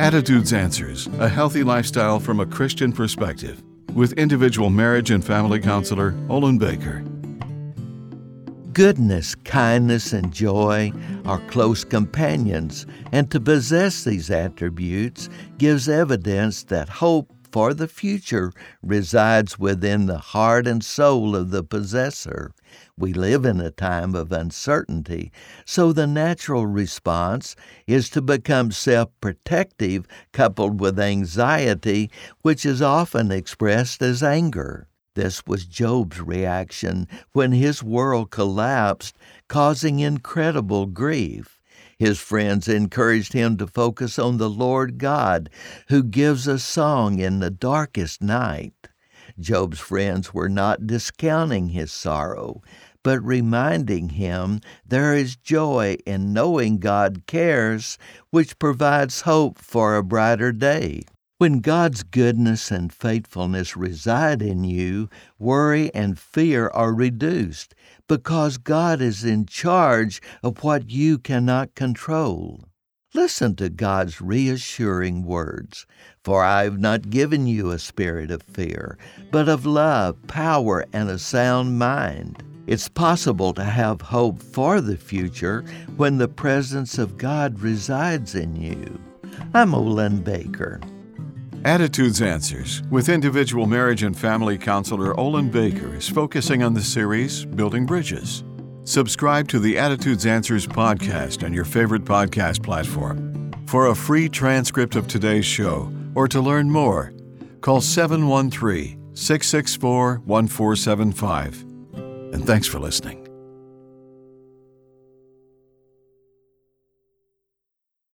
Attitudes Answers A Healthy Lifestyle from a Christian Perspective with individual marriage and family counselor Olin Baker. Goodness, kindness, and joy are close companions, and to possess these attributes gives evidence that hope for the future resides within the heart and soul of the possessor. We live in a time of uncertainty, so the natural response is to become self protective coupled with anxiety, which is often expressed as anger. This was Job's reaction when his world collapsed, causing incredible grief. His friends encouraged him to focus on the Lord God, who gives a song in the darkest night. Job's friends were not discounting his sorrow, but reminding him there is joy in knowing God cares, which provides hope for a brighter day. When God's goodness and faithfulness reside in you, worry and fear are reduced because God is in charge of what you cannot control. Listen to God's reassuring words For I have not given you a spirit of fear, but of love, power, and a sound mind. It's possible to have hope for the future when the presence of God resides in you. I'm Olin Baker. Attitudes Answers with individual marriage and family counselor Olin Baker is focusing on the series Building Bridges. Subscribe to the Attitudes Answers podcast on your favorite podcast platform. For a free transcript of today's show or to learn more, call 713 664 1475. And thanks for listening.